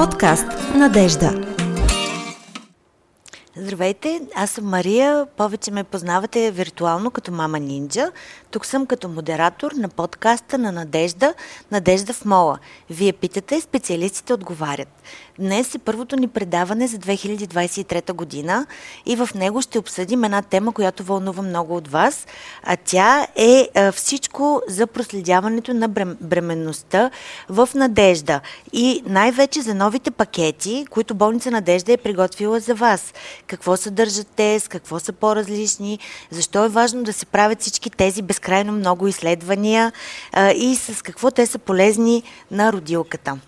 Подкаст Надежда. Здравейте, аз съм Мария, повече ме познавате виртуално като Мама Нинджа. Тук съм като модератор на подкаста на Надежда, Надежда в Мола. Вие питате, специалистите отговарят. Днес е първото ни предаване за 2023 година и в него ще обсъдим една тема, която вълнува много от вас, а тя е всичко за проследяването на бременността в Надежда и най-вече за новите пакети, които болница Надежда е приготвила за вас. Какво съдържат те, с какво са по-различни, защо е важно да се правят всички тези безкрайно много изследвания и с какво те са полезни на родилката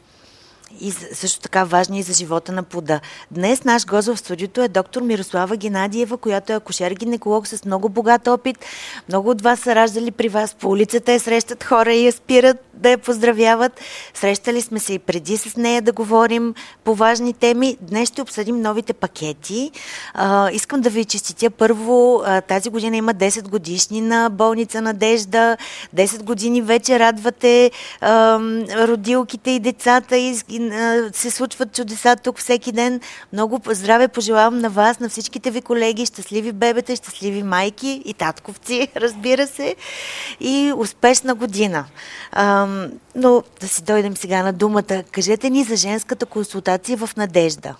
и също така важни и за живота на плода. Днес наш гост в студиото е доктор Мирослава Геннадиева, която е акушер-гинеколог с много богат опит. Много от вас са раждали при вас по улицата, я срещат хора и я спират да я поздравяват. Срещали сме се и преди с нея да говорим по важни теми. Днес ще обсъдим новите пакети. А, искам да ви честитя първо. А, тази година има 10 годишни на болница Надежда. 10 години вече радвате а, родилките и децата и, се случват чудеса тук всеки ден. Много здраве пожелавам на вас, на всичките ви колеги, щастливи бебета, щастливи майки и татковци, разбира се. И успешна година. Но да си дойдем сега на думата. Кажете ни за женската консултация в Надежда.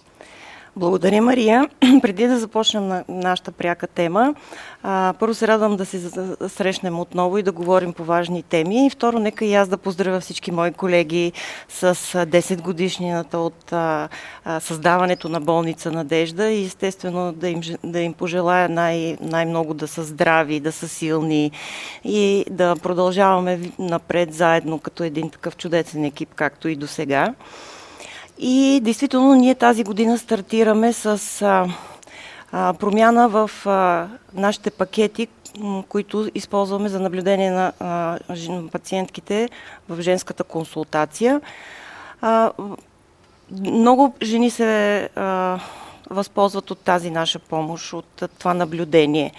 Благодаря, Мария. Преди да започнем на нашата пряка тема, а, първо се радвам да се срещнем отново и да говорим по важни теми. И второ, нека и аз да поздравя всички мои колеги с 10 годишнината от а, а, създаването на болница Надежда и естествено да им, да им пожелая най- най-много да са здрави, да са силни и да продължаваме напред заедно като един такъв чудесен екип, както и до сега. И действително ние тази година стартираме с а, а, промяна в а, нашите пакети, които използваме за наблюдение на а, пациентките в женската консултация. А, много жени се а, възползват от тази наша помощ, от това наблюдение.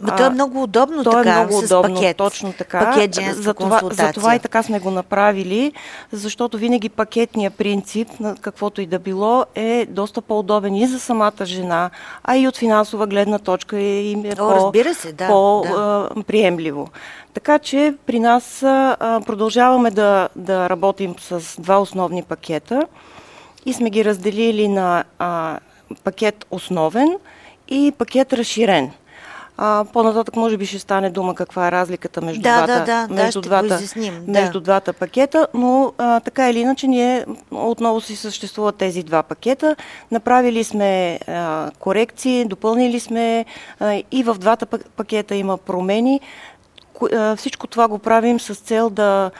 Но то е много удобно то така, е много удобно, пакет. точно така. Пакет за това, за това и така сме го направили, защото винаги пакетният принцип, на каквото и да било, е доста по-удобен и за самата жена, а и от финансова гледна точка е, им е О, разбира се, да, по-приемливо. Да. Така че при нас а, продължаваме да, да работим с два основни пакета и сме ги разделили на а, пакет основен и пакет разширен. А, по-нататък може би ще стане дума каква е разликата между да, двата, да, да, между, да, двата, между да. двата пакета, но а, така или иначе ние отново си съществуват тези два пакета. Направили сме а, корекции, допълнили сме а, и в двата пакета има промени. Всичко това го правим с цел да,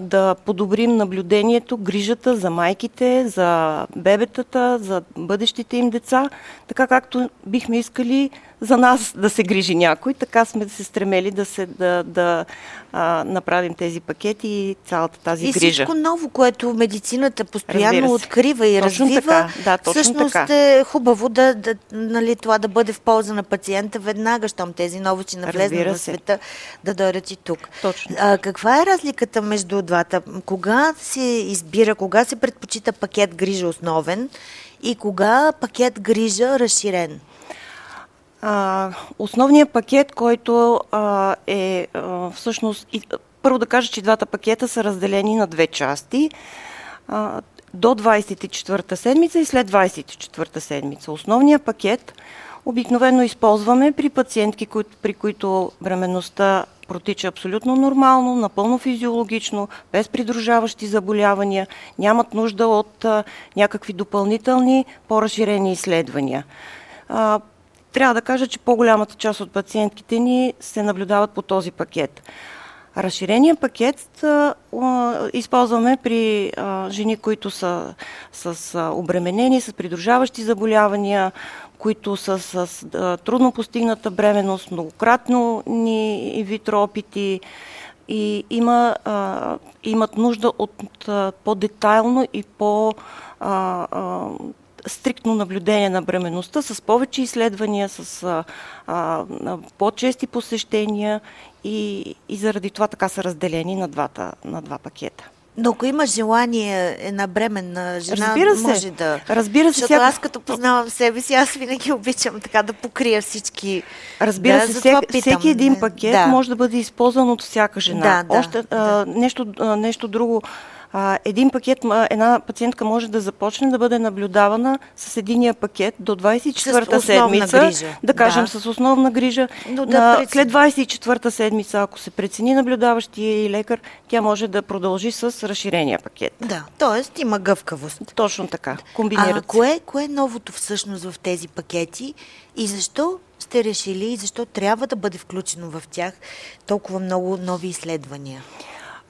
да подобрим наблюдението, грижата за майките, за бебетата, за бъдещите им деца, така както бихме искали за нас да се грижи някой. Така сме се стремели да, се, да, да а, направим тези пакети и цялата тази и грижа. И всичко ново, което медицината постоянно открива и точно развива, така. Да, точно всъщност така. е хубаво да, да, нали, това да бъде в полза на пациента веднага, щом тези новости навлезнат в света, да дойдат и тук. Точно. А, каква е разликата между двата? Кога се избира, кога се предпочита пакет грижа основен и кога пакет грижа разширен? Основният пакет, който е всъщност... Първо да кажа, че двата пакета са разделени на две части. До 24-та седмица и след 24-та седмица. Основният пакет обикновено използваме при пациентки, при които бременността протича абсолютно нормално, напълно физиологично, без придружаващи заболявания, нямат нужда от някакви допълнителни, по-разширени изследвания. Трябва да кажа, че по-голямата част от пациентките ни се наблюдават по този пакет. Разширения пакет а, използваме при а, жени, които са с а, обременени, с придружаващи заболявания, които са с а, трудно постигната бременност, многократно ни витроопити и има, а, имат нужда от а, по-детайлно и по- а, а, стриктно наблюдение на бременността, с повече изследвания, с а, а, по-чести посещения и, и заради това така са разделени на, двата, на два пакета. Но ако има желание една бременна жена, Разбира се. може да... Разбира се, Защото всяка- аз като познавам себе си, аз винаги обичам така да покрия всички... Разбира да, се, всек, питам. всеки един пакет да. може да бъде използван от всяка жена. Да, да, Още да. А, нещо, а, нещо друго. А, един пакет, една пациентка може да започне да бъде наблюдавана с единия пакет до 24-та С основна седмица, грижа, да кажем да. с основна грижа. Но да На- след 24-та седмица, ако се прецени наблюдаващия и лекар, тя може да продължи с разширения пакет. Да, т.е. има гъвкавост. Точно така. А Комбинират се. кое, кое е новото всъщност в тези пакети и защо сте решили и защо трябва да бъде включено в тях толкова много нови изследвания?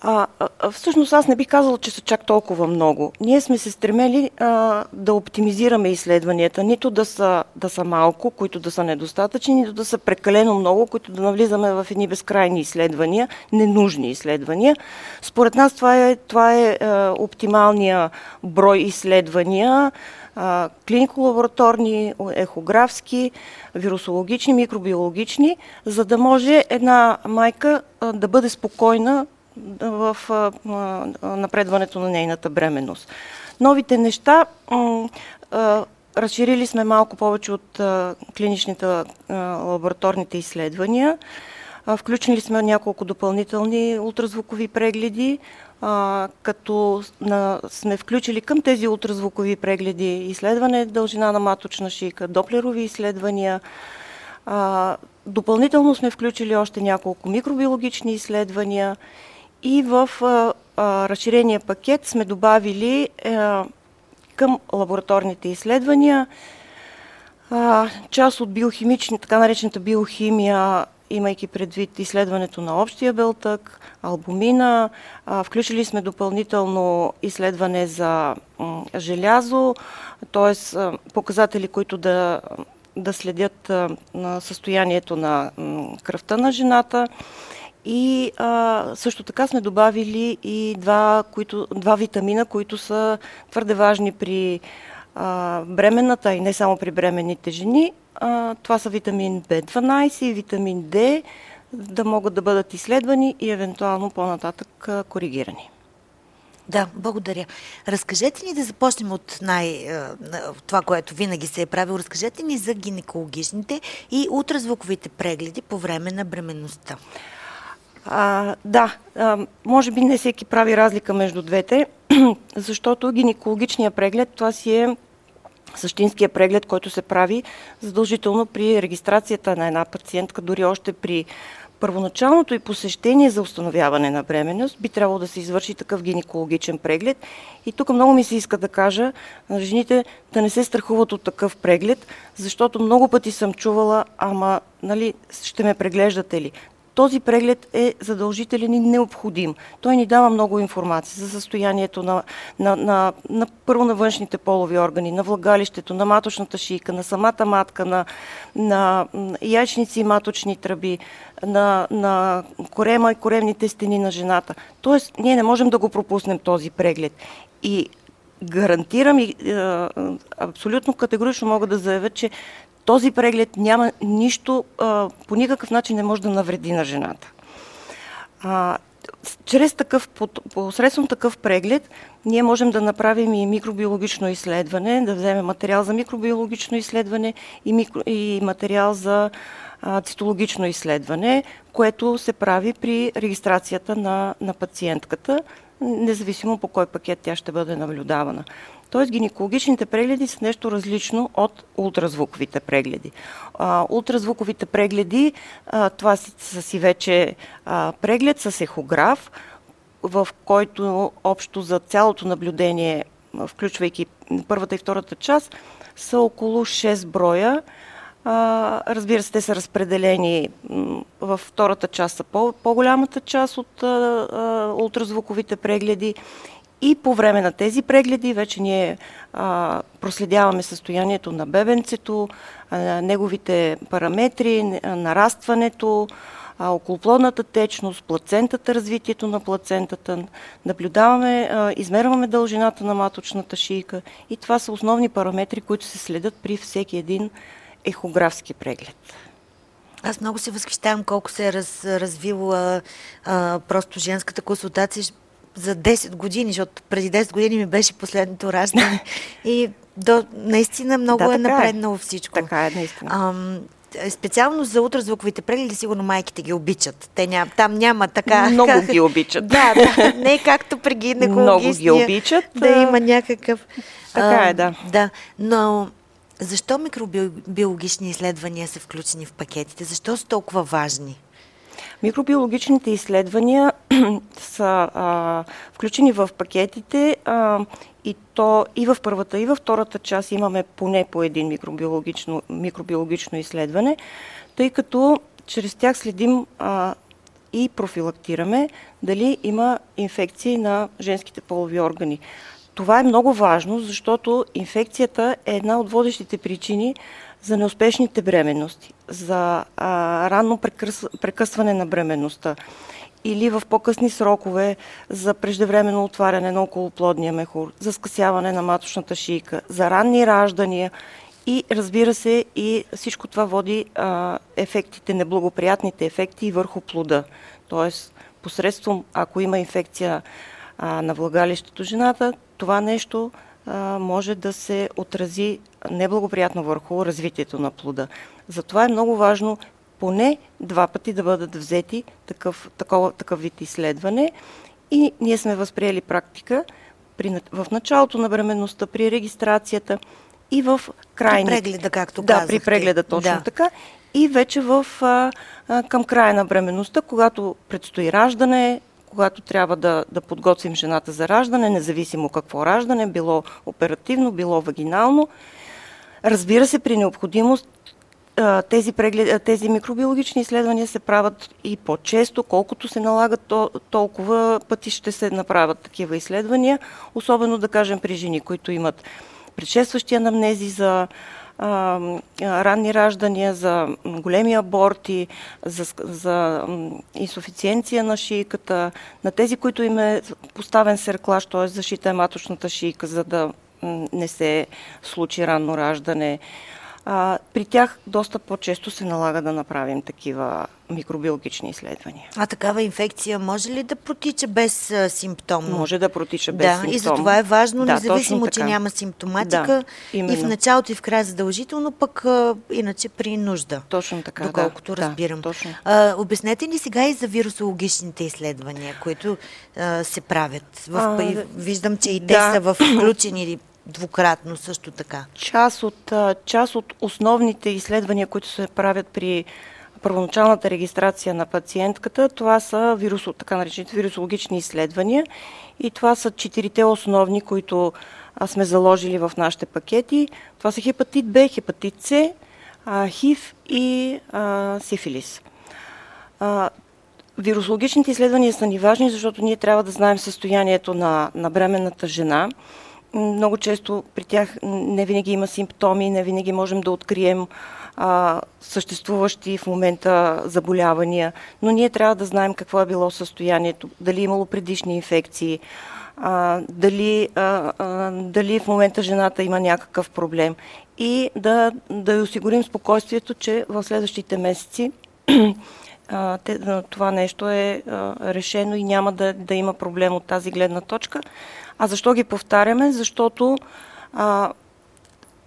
А, всъщност аз не бих казала, че са чак толкова много. Ние сме се стремели а, да оптимизираме изследванията, нито да са, да са малко, които да са недостатъчни, нито да са прекалено много, които да навлизаме в едни безкрайни изследвания, ненужни изследвания. Според нас това е, това е а, оптималния брой изследвания, клинико-лабораторни, ехографски, вирусологични, микробиологични, за да може една майка а, да бъде спокойна в напредването на нейната бременност. Новите неща, разширили сме малко повече от клиничните лабораторните изследвания. Включили сме няколко допълнителни ултразвукови прегледи, като сме включили към тези ултразвукови прегледи изследване дължина на маточна шийка, доплерови изследвания. Допълнително сме включили още няколко микробиологични изследвания и в а, а, разширения пакет сме добавили а, към лабораторните изследвания част от биохимични, така наречената биохимия, имайки предвид изследването на общия белтък, албумина, включили сме допълнително изследване за желязо, т.е. показатели, които да, да следят състоянието на кръвта на жената. И а, също така сме добавили и два, които, два витамина, които са твърде важни при а, бременната и не само при бременните жени. А, това са витамин B12 и витамин D, да могат да бъдат изследвани и евентуално по-нататък а, коригирани. Да, благодаря. Разкажете ни да започнем от най, на- това, което винаги се е правил. Разкажете ни за гинекологичните и ултразвуковите прегледи по време на бременността. А, да, а, може би не всеки прави разлика между двете, защото гинекологичният преглед, това си е същинския преглед, който се прави задължително при регистрацията на една пациентка, дори още при първоначалното и посещение за установяване на бременност, би трябвало да се извърши такъв гинекологичен преглед. И тук много ми се иска да кажа на жените да не се страхуват от такъв преглед, защото много пъти съм чувала, ама нали, ще ме преглеждате ли? Този преглед е задължителен и необходим. Той ни дава много информация за състоянието на, на, на, на първо на външните полови органи, на влагалището, на маточната шийка, на самата матка, на, на м, яйчници и маточни тръби, на, на корема и коремните стени на жената. Тоест, ние не можем да го пропуснем този преглед. И гарантирам и е, е, абсолютно категорично мога да заявя, че този преглед няма нищо, по никакъв начин не може да навреди на жената. Чрез такъв, посредством такъв преглед, ние можем да направим и микробиологично изследване, да вземем материал за микробиологично изследване и, микро, и материал за цитологично изследване, което се прави при регистрацията на, на пациентката, независимо по кой пакет тя ще бъде наблюдавана. Тоест гинекологичните прегледи са нещо различно от ултразвуковите прегледи. А, ултразвуковите прегледи, а, това са си вече а, преглед с ехограф, в който общо за цялото наблюдение, включвайки първата и втората част, са около 6 броя. А, разбира се, те са разпределени във втората част са по- по-голямата част от а, а, ултразвуковите прегледи и по време на тези прегледи вече ние а, проследяваме състоянието на бебенцето, а, неговите параметри, нарастването, а, околоплодната течност, плацентата, развитието на плацентата. Наблюдаваме, а, измерваме дължината на маточната шийка и това са основни параметри, които се следят при всеки един ехографски преглед. Аз много се възхищавам колко се е раз, развила а, просто женската консултация. за 10 години, защото преди 10 години ми беше последното раждане и до, наистина много да, е, е напреднало всичко. Така е, наистина. Ам, специално за ултразвуковите прегледи, сигурно майките ги обичат. Те ням, там няма така... Много ги обичат. Да, да, не е както при гинекологистния. Много ги обичат. Да има някакъв... Така е, да. Да, но защо микробиологични изследвания са включени в пакетите? Защо са толкова важни? Микробиологичните изследвания са а, включени в пакетите а, и то и в първата, и във втората част имаме поне по един микробиологично, микробиологично изследване, тъй като чрез тях следим а, и профилактираме дали има инфекции на женските полови органи. Това е много важно, защото инфекцията е една от водещите причини за неуспешните бременности, за а, ранно прекъс, прекъсване на бременността или в по-късни срокове за преждевременно отваряне на околоплодния мехур, за скъсяване на маточната шийка, за ранни раждания и разбира се и всичко това води а, ефектите, неблагоприятните ефекти върху плода. Тоест, посредством, ако има инфекция а, на влагалището жената, това нещо може да се отрази неблагоприятно върху развитието на плода. Затова е много важно поне два пъти да бъдат взети такъв, такова, такъв вид изследване. И ние сме възприели практика при, в началото на бременността, при регистрацията и в крайните. При прегледа, както Да, казахте. при прегледа точно да. така. И вече в, а, а, към края на бременността, когато предстои раждане, когато трябва да, да подготвим жената за раждане, независимо какво раждане, било оперативно, било вагинално. Разбира се, при необходимост тези, преглед, тези микробиологични изследвания се правят и по-често, колкото се налагат, толкова пъти ще се направят такива изследвания, особено да кажем при жени, които имат предшестващи анамнези за а, ранни раждания, за големи аборти, за, за инсуфициенция на шийката, на тези, които им е поставен серклаж, т.е. защита е маточната шийка, за да не се случи ранно раждане. А, при тях доста по-често се налага да направим такива микробиологични изследвания. А такава инфекция може ли да протича без а, симптом? Може да протича без да, симптом. и за това е важно, да, независимо, че няма симптоматика. Да, и в началото и в края задължително, пък а, иначе при нужда. Точно така, Доколкото да, разбирам. Да, точно. А, обяснете ни сега и за вирусологичните изследвания, които а, се правят. В, а, и, виждам, че и те да. са в включени двукратно също така. Част от, част от основните изследвания, които се правят при първоначалната регистрация на пациентката, това са вирус, така наречените вирусологични изследвания и това са четирите основни, които сме заложили в нашите пакети. Това са хепатит Б, хепатит С, ХИВ и а, сифилис. А, вирусологичните изследвания са ни важни, защото ние трябва да знаем състоянието на, на бременната жена, много често при тях не винаги има симптоми, не винаги можем да открием а, съществуващи в момента заболявания, но ние трябва да знаем какво е било състоянието, дали е имало предишни инфекции, а, дали, а, а, дали в момента жената има някакъв проблем и да, да осигурим спокойствието, че в следващите месеци това нещо е решено и няма да, да има проблем от тази гледна точка. А защо ги повтаряме? Защото а,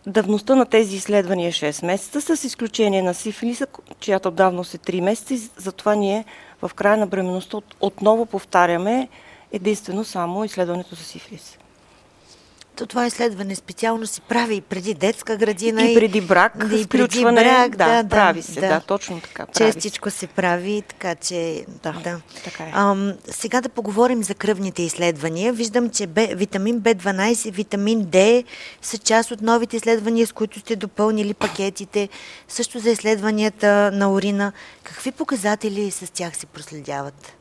давността на тези изследвания е 6 месеца, с изключение на сифилиса, чиято давност е 3 месеца и затова ние в края на бременността отново повтаряме единствено само изследването за сифилис. То това изследване специално се прави и преди детска градина. И преди брак, и преди брак, да, да, прави се, да, да, точно така. Прави Честичко се. се прави, така че... Да, да. така е. Ам, сега да поговорим за кръвните изследвания. Виждам, че Б, витамин B12, витамин D са част от новите изследвания, с които сте допълнили пакетите. Също за изследванията на урина. Какви показатели с тях се проследяват?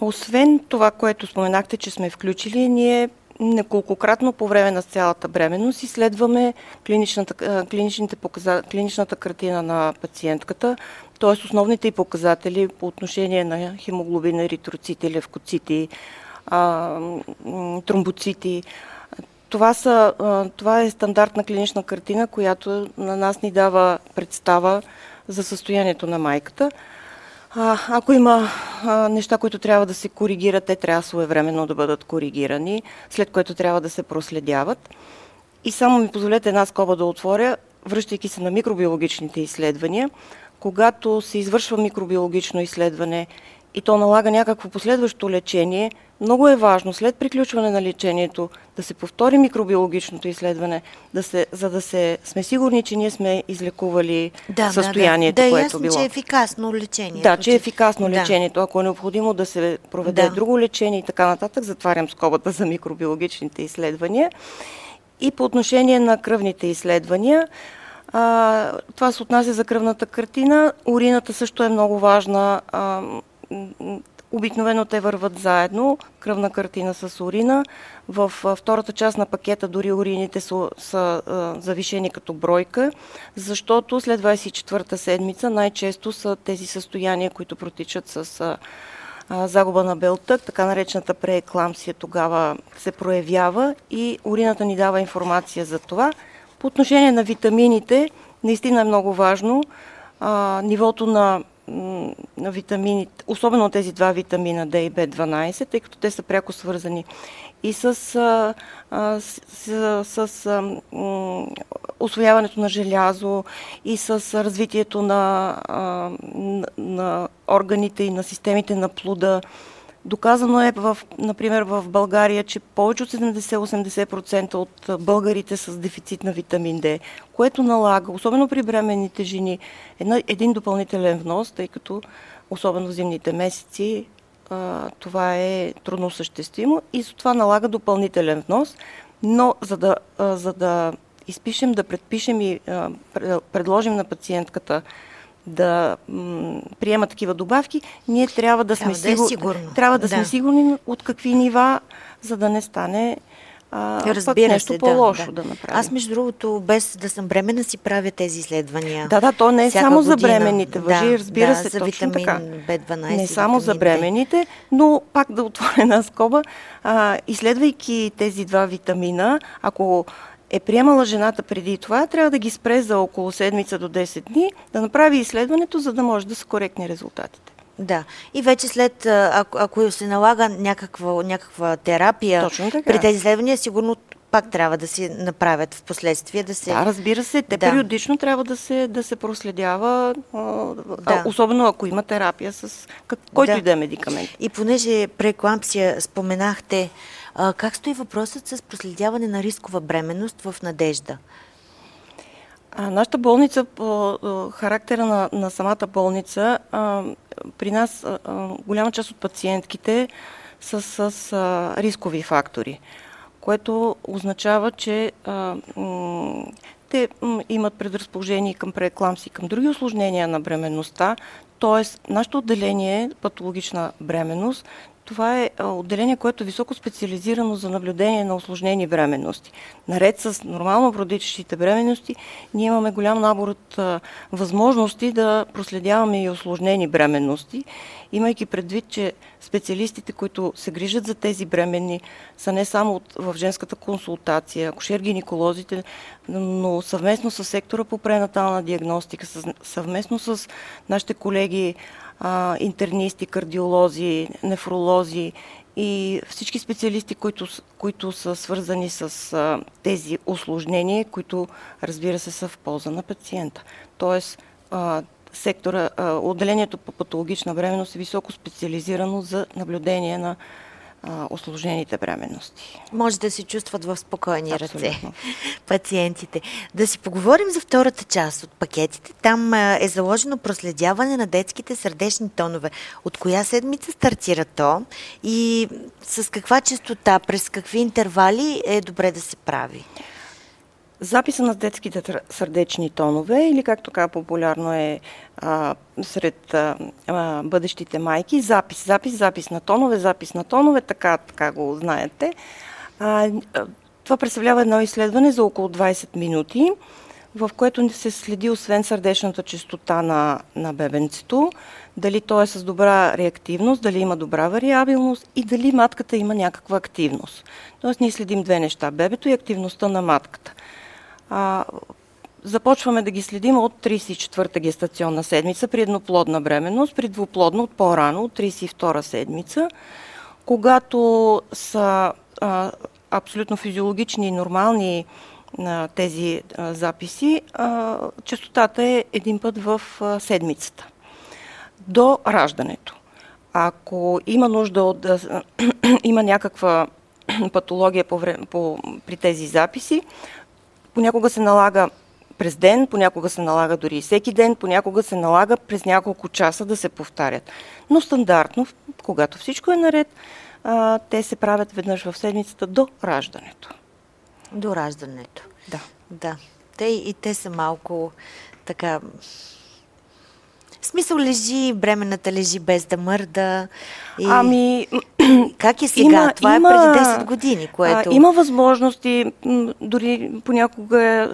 Освен това, което споменахте, че сме включили, ние неколкократно по време на цялата бременност изследваме клиничната, показа, клиничната картина на пациентката, т.е. основните и показатели по отношение на хемоглобина, еритроцити, левкоцити, тромбоцити. Това, са, това е стандартна клинична картина, която на нас ни дава представа за състоянието на майката. А, ако има а, неща, които трябва да се коригират, те трябва своевременно да бъдат коригирани, след което трябва да се проследяват. И само ми позволете една скоба да отворя, връщайки се на микробиологичните изследвания. Когато се извършва микробиологично изследване и то налага някакво последващо лечение, много е важно след приключване на лечението да се повтори микробиологичното изследване, да се, за да се, сме сигурни, че ние сме излекували да, състоянието, да, да. което да, ясно, било. че е ефикасно лечението. Да, че е ефикасно да. лечението. Ако е необходимо да се проведе да. друго лечение и така нататък, затварям скобата за микробиологичните изследвания. И по отношение на кръвните изследвания, а, това се отнася за кръвната картина. Урината също е много важна. А, Обикновено те върват заедно, кръвна картина с урина. В втората част на пакета дори урините са, са завишени като бройка, защото след 24-та седмица най-често са тези състояния, които протичат с а, загуба на белтък, така наречената преекламсия тогава се проявява и урината ни дава информация за това. По отношение на витамините, наистина е много важно нивото на на витамините, особено тези два витамина D и B12, тъй като те са пряко свързани и с, а, а, с, с, а, освояването на желязо и с развитието на, а, на органите и на системите на плуда. Доказано е, в, например, в България, че повече от 70-80% от българите с дефицит на витамин D, което налага, особено при бременните жени, една, един допълнителен внос, тъй като, особено в зимните месеци, а, това е трудно съществимо и за това налага допълнителен внос. Но за да, а, за да изпишем, да предпишем и а, предложим на пациентката да м- приема такива добавки, ние трябва да трябва сме, да е сигур... трябва да, да сме сигурни от какви нива, за да не стане а, Разбира пък нещо се, по-лошо да, да. да направим. Аз, между другото, без да съм бремена, си правя тези изследвания. Да, да, то не е само година. за бременните въжи, да, разбира да, се, за точно така. B12. Не само за бременните, но пак да отворя една скоба, а, изследвайки тези два витамина, ако е приемала жената преди това, трябва да ги спре за около седмица до 10 дни, да направи изследването, за да може да са коректни резултатите. Да. И вече след, ако, ако се налага някаква, някаква терапия при тези изследвания, сигурно пак трябва да си направят в последствие да се... Да, разбира се, те да. периодично трябва да се, да се проследява, да. особено ако има терапия с който да. и да е медикамент. И понеже преклампсия споменахте, а, как стои въпросът с проследяване на рискова бременност в надежда? А, нашата болница, по характера на, на самата болница, а, при нас а, голяма част от пациентките са с а, рискови фактори, което означава, че а, те имат предразположение към преекламси, към други осложнения на бременността, т.е. нашето отделение патологична бременност това е отделение, което е високо специализирано за наблюдение на осложнени бременности. Наред с нормално продичащите бременности, ние имаме голям набор от а, възможности да проследяваме и осложнени бременности, имайки предвид, че специалистите, които се грижат за тези бременни, са не само от, в женската консултация, акушер-гинеколозите, но съвместно с сектора по пренатална диагностика, съвместно с нашите колеги а, интернисти, кардиолози, нефролози и всички специалисти, които, които са свързани с а, тези осложнения, които разбира се са в полза на пациента. Тоест, а, сектора, а, отделението по патологична бременност е високо специализирано за наблюдение на осложнените бременности. Може да се чувстват в спокойни Абсолютно. ръце пациентите. Да си поговорим за втората част от пакетите. Там е заложено проследяване на детските сърдечни тонове. От коя седмица стартира то и с каква частота, през какви интервали е добре да се прави? Записа на детските сърдечни тонове, или както така популярно е а, сред а, а, бъдещите майки, запис, запис, запис на тонове, запис на тонове, така, така го знаете. А, това представлява едно изследване за около 20 минути, в което се следи освен сърдечната частота на, на бебенцето, дали то е с добра реактивност, дали има добра вариабилност и дали матката има някаква активност. Тоест ние следим две неща – бебето и активността на матката. А, започваме да ги следим от 34-та гестационна седмица при едноплодна бременност, при двуплодна от по-рано, от 32-та седмица, когато са а, абсолютно физиологични и нормални на тези а, записи, а, частотата е един път в а, седмицата. До раждането. Ако има нужда от да има някаква патология по, по, при тези записи, понякога се налага през ден, понякога се налага дори всеки ден, понякога се налага през няколко часа да се повтарят. Но стандартно, когато всичко е наред, а, те се правят веднъж в седмицата до раждането. До раждането. Да. Да. Те и те са малко така... В смисъл лежи, бременната лежи без да мърда. И... Ами, как е сега? Има, Това има, е преди 10 години, което... А, има възможности, дори понякога, е,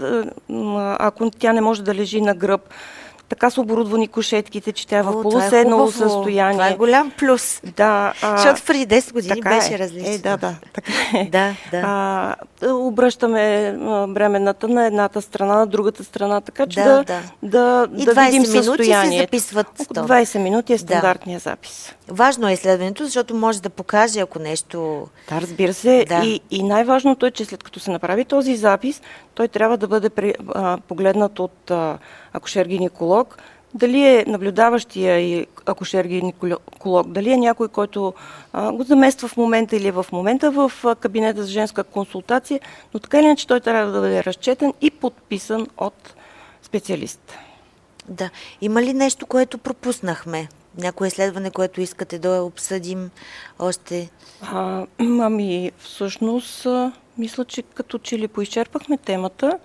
ако тя не може да лежи на гръб, така са оборудвани кошетките, че тя е в полуседнало е състояние. Това е голям плюс. Да. А, Защото преди 10 години така беше е. различно. Е, да, да. Така е. да, да. А, обръщаме бременната на едната страна, на другата страна, така че да, да, да, да, да видим минути състояние. се записват. Около 20 минути е стандартния да. запис. Важно е изследването, защото може да покаже, ако нещо... Да, разбира се. Да. И, и най-важното е, че след като се направи този запис, той трябва да бъде при, а, погледнат от акушер-гинеколог, дали е наблюдаващия и акушер-гинеколог, дали е някой, който а, го замества в момента или е в момента в кабинета за женска консултация, но така или иначе той трябва да бъде разчетен и подписан от специалист. Да. Има ли нещо, което пропуснахме? Някое изследване, което искате да обсъдим още? А, ами, всъщност, мисля, че като че ли поизчерпахме темата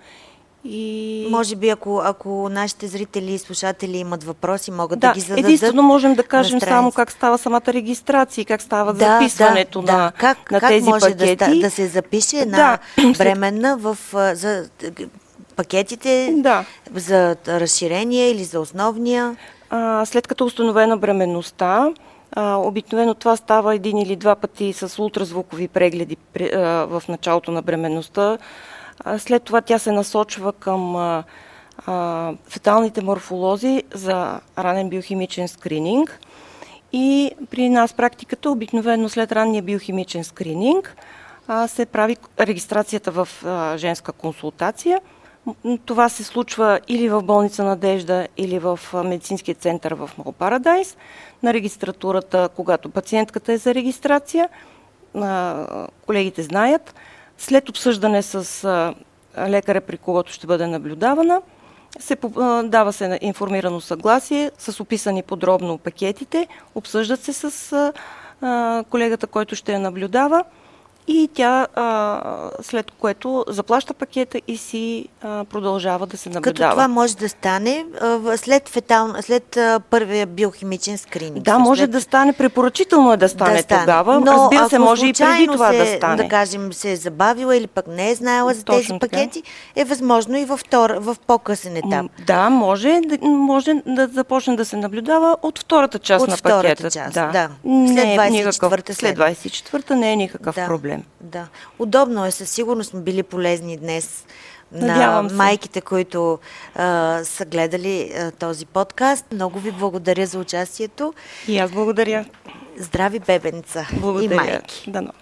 и... Може би, ако, ако нашите зрители и слушатели имат въпроси, могат да, да ги зададат. Единствено можем да кажем само как става самата регистрация, как става да, записването да, на, да. Как, на как тези може пакети. Да, да се запише една да. бременна в, за пакетите да. за разширение или за основния? А, след като е установена бременността, а, обикновено това става един или два пъти с ултразвукови прегледи а, в началото на бременността. След това тя се насочва към а, а, феталните морфолози за ранен биохимичен скрининг. И при нас практиката обикновено след ранния биохимичен скрининг а, се прави регистрацията в а, женска консултация. Това се случва или в болница Надежда, или в медицинския център в Мол. На регистратурата, когато пациентката е за регистрация, колегите знаят, след обсъждане с лекаря, при когото ще бъде наблюдавана, се дава се информирано съгласие с описани подробно пакетите, обсъждат се с колегата, който ще я наблюдава и тя а, след което заплаща пакета и си а, продължава да се наблюдава. Като това може да стане а, след, фетал, след а, първия биохимичен скрининг. Да, може след... да стане, препоръчително е да стане, да стане. тогава. Но Разбира се, може и преди това се, да стане. Да кажем, се е забавила или пък не е знаела за Точно тези така. пакети, е възможно и във втор, в по-късен етап. Да, може, може да започне да се наблюдава от втората част от на втората пакета. част, да. да. Не След е 24-та никакъв, след 24-та не е никакъв да, проблем. Да. Удобно е, със сигурност сме били полезни днес Надявам на майките, които а, са гледали а, този подкаст. Много ви благодаря за участието. И аз благодаря. Здрави бебенца Благодаря. и майки. Дано.